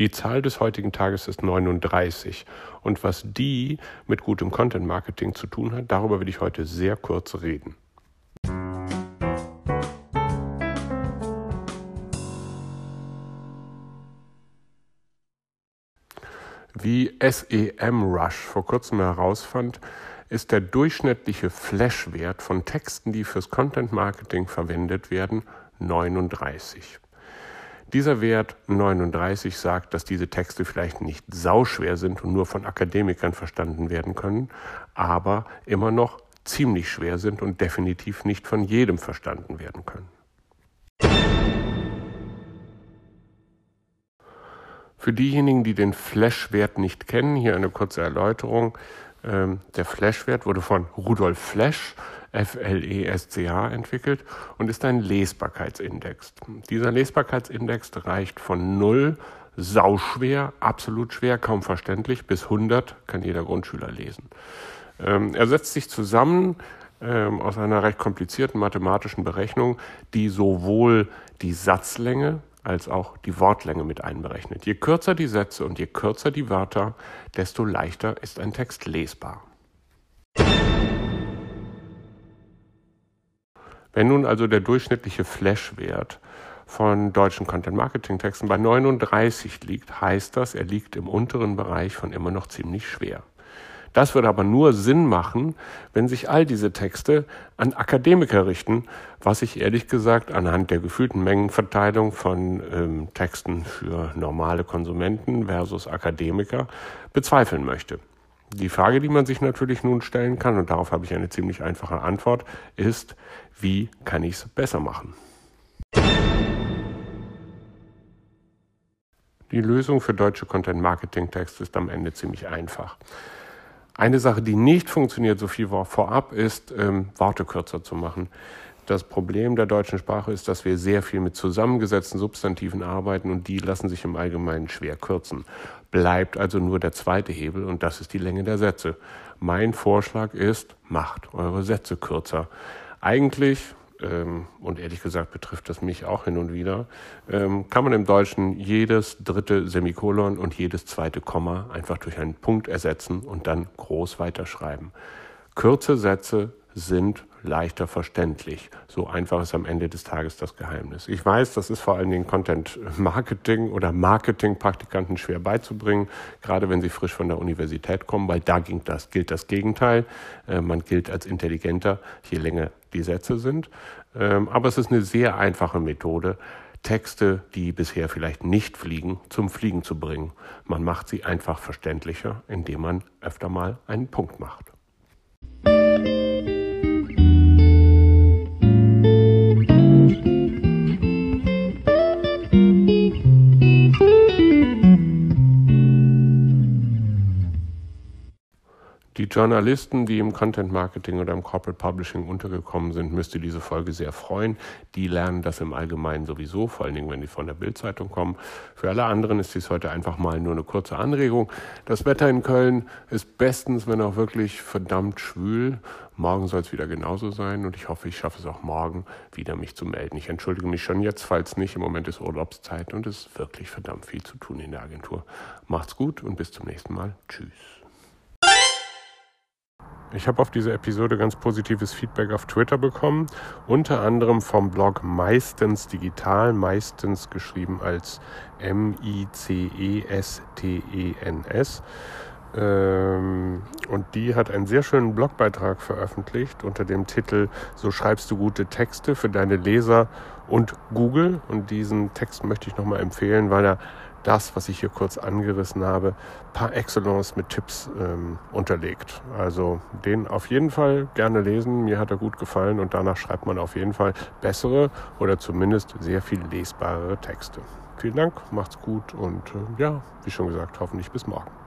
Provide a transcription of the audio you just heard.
Die Zahl des heutigen Tages ist 39. Und was die mit gutem Content Marketing zu tun hat, darüber will ich heute sehr kurz reden. Wie SEM Rush vor kurzem herausfand, ist der durchschnittliche Flashwert von Texten, die fürs Content Marketing verwendet werden, 39. Dieser Wert 39 sagt, dass diese Texte vielleicht nicht sauschwer sind und nur von Akademikern verstanden werden können, aber immer noch ziemlich schwer sind und definitiv nicht von jedem verstanden werden können. Für diejenigen, die den Flash-Wert nicht kennen, hier eine kurze Erläuterung. Ähm, der Flash-Wert wurde von Rudolf Flesch, F-L-E-S-C-H, entwickelt und ist ein Lesbarkeitsindex. Dieser Lesbarkeitsindex reicht von 0, sauschwer, absolut schwer, kaum verständlich, bis 100 kann jeder Grundschüler lesen. Ähm, er setzt sich zusammen ähm, aus einer recht komplizierten mathematischen Berechnung, die sowohl die Satzlänge, als auch die Wortlänge mit einberechnet. Je kürzer die Sätze und je kürzer die Wörter, desto leichter ist ein Text lesbar. Wenn nun also der durchschnittliche Flashwert von deutschen Content-Marketing-Texten bei 39 liegt, heißt das, er liegt im unteren Bereich von immer noch ziemlich schwer. Das würde aber nur Sinn machen, wenn sich all diese Texte an Akademiker richten, was ich ehrlich gesagt anhand der gefühlten Mengenverteilung von ähm, Texten für normale Konsumenten versus Akademiker bezweifeln möchte. Die Frage, die man sich natürlich nun stellen kann, und darauf habe ich eine ziemlich einfache Antwort, ist, wie kann ich es besser machen? Die Lösung für deutsche Content-Marketing-Texte ist am Ende ziemlich einfach. Eine Sache, die nicht funktioniert, so viel vorab, ist, ähm, Worte kürzer zu machen. Das Problem der deutschen Sprache ist, dass wir sehr viel mit zusammengesetzten Substantiven arbeiten und die lassen sich im Allgemeinen schwer kürzen. Bleibt also nur der zweite Hebel und das ist die Länge der Sätze. Mein Vorschlag ist, macht eure Sätze kürzer. Eigentlich, ähm, und ehrlich gesagt betrifft das mich auch hin und wieder, ähm, kann man im Deutschen jedes dritte Semikolon und jedes zweite Komma einfach durch einen Punkt ersetzen und dann groß weiterschreiben. Kürze Sätze sind leichter verständlich. So einfach ist am Ende des Tages das Geheimnis. Ich weiß, das ist vor allen Dingen Content Marketing oder Marketing-Praktikanten schwer beizubringen, gerade wenn sie frisch von der Universität kommen, weil da gilt das, gilt das Gegenteil. Äh, man gilt als intelligenter, je länger die Sätze sind. Ähm, aber es ist eine sehr einfache Methode, Texte, die bisher vielleicht nicht fliegen, zum Fliegen zu bringen. Man macht sie einfach verständlicher, indem man öfter mal einen Punkt macht. Die Journalisten, die im Content Marketing oder im Corporate Publishing untergekommen sind, müsste diese Folge sehr freuen. Die lernen das im Allgemeinen sowieso, vor allen Dingen, wenn die von der Bildzeitung kommen. Für alle anderen ist dies heute einfach mal nur eine kurze Anregung. Das Wetter in Köln ist bestens, wenn auch wirklich verdammt schwül. Morgen soll es wieder genauso sein und ich hoffe, ich schaffe es auch morgen wieder mich zu melden. Ich entschuldige mich schon jetzt, falls nicht. Im Moment ist Urlaubszeit und es ist wirklich verdammt viel zu tun in der Agentur. Macht's gut und bis zum nächsten Mal. Tschüss. Ich habe auf diese Episode ganz positives Feedback auf Twitter bekommen, unter anderem vom Blog Meistens Digital, meistens geschrieben als M-I-C-E-S-T-E-N-S. Ähm, und die hat einen sehr schönen Blogbeitrag veröffentlicht unter dem Titel So schreibst du gute Texte für deine Leser und Google. Und diesen Text möchte ich nochmal empfehlen, weil er das, was ich hier kurz angerissen habe, par excellence mit Tipps ähm, unterlegt. Also den auf jeden Fall gerne lesen. Mir hat er gut gefallen und danach schreibt man auf jeden Fall bessere oder zumindest sehr viel lesbarere Texte. Vielen Dank, macht's gut und äh, ja, wie schon gesagt, hoffentlich bis morgen.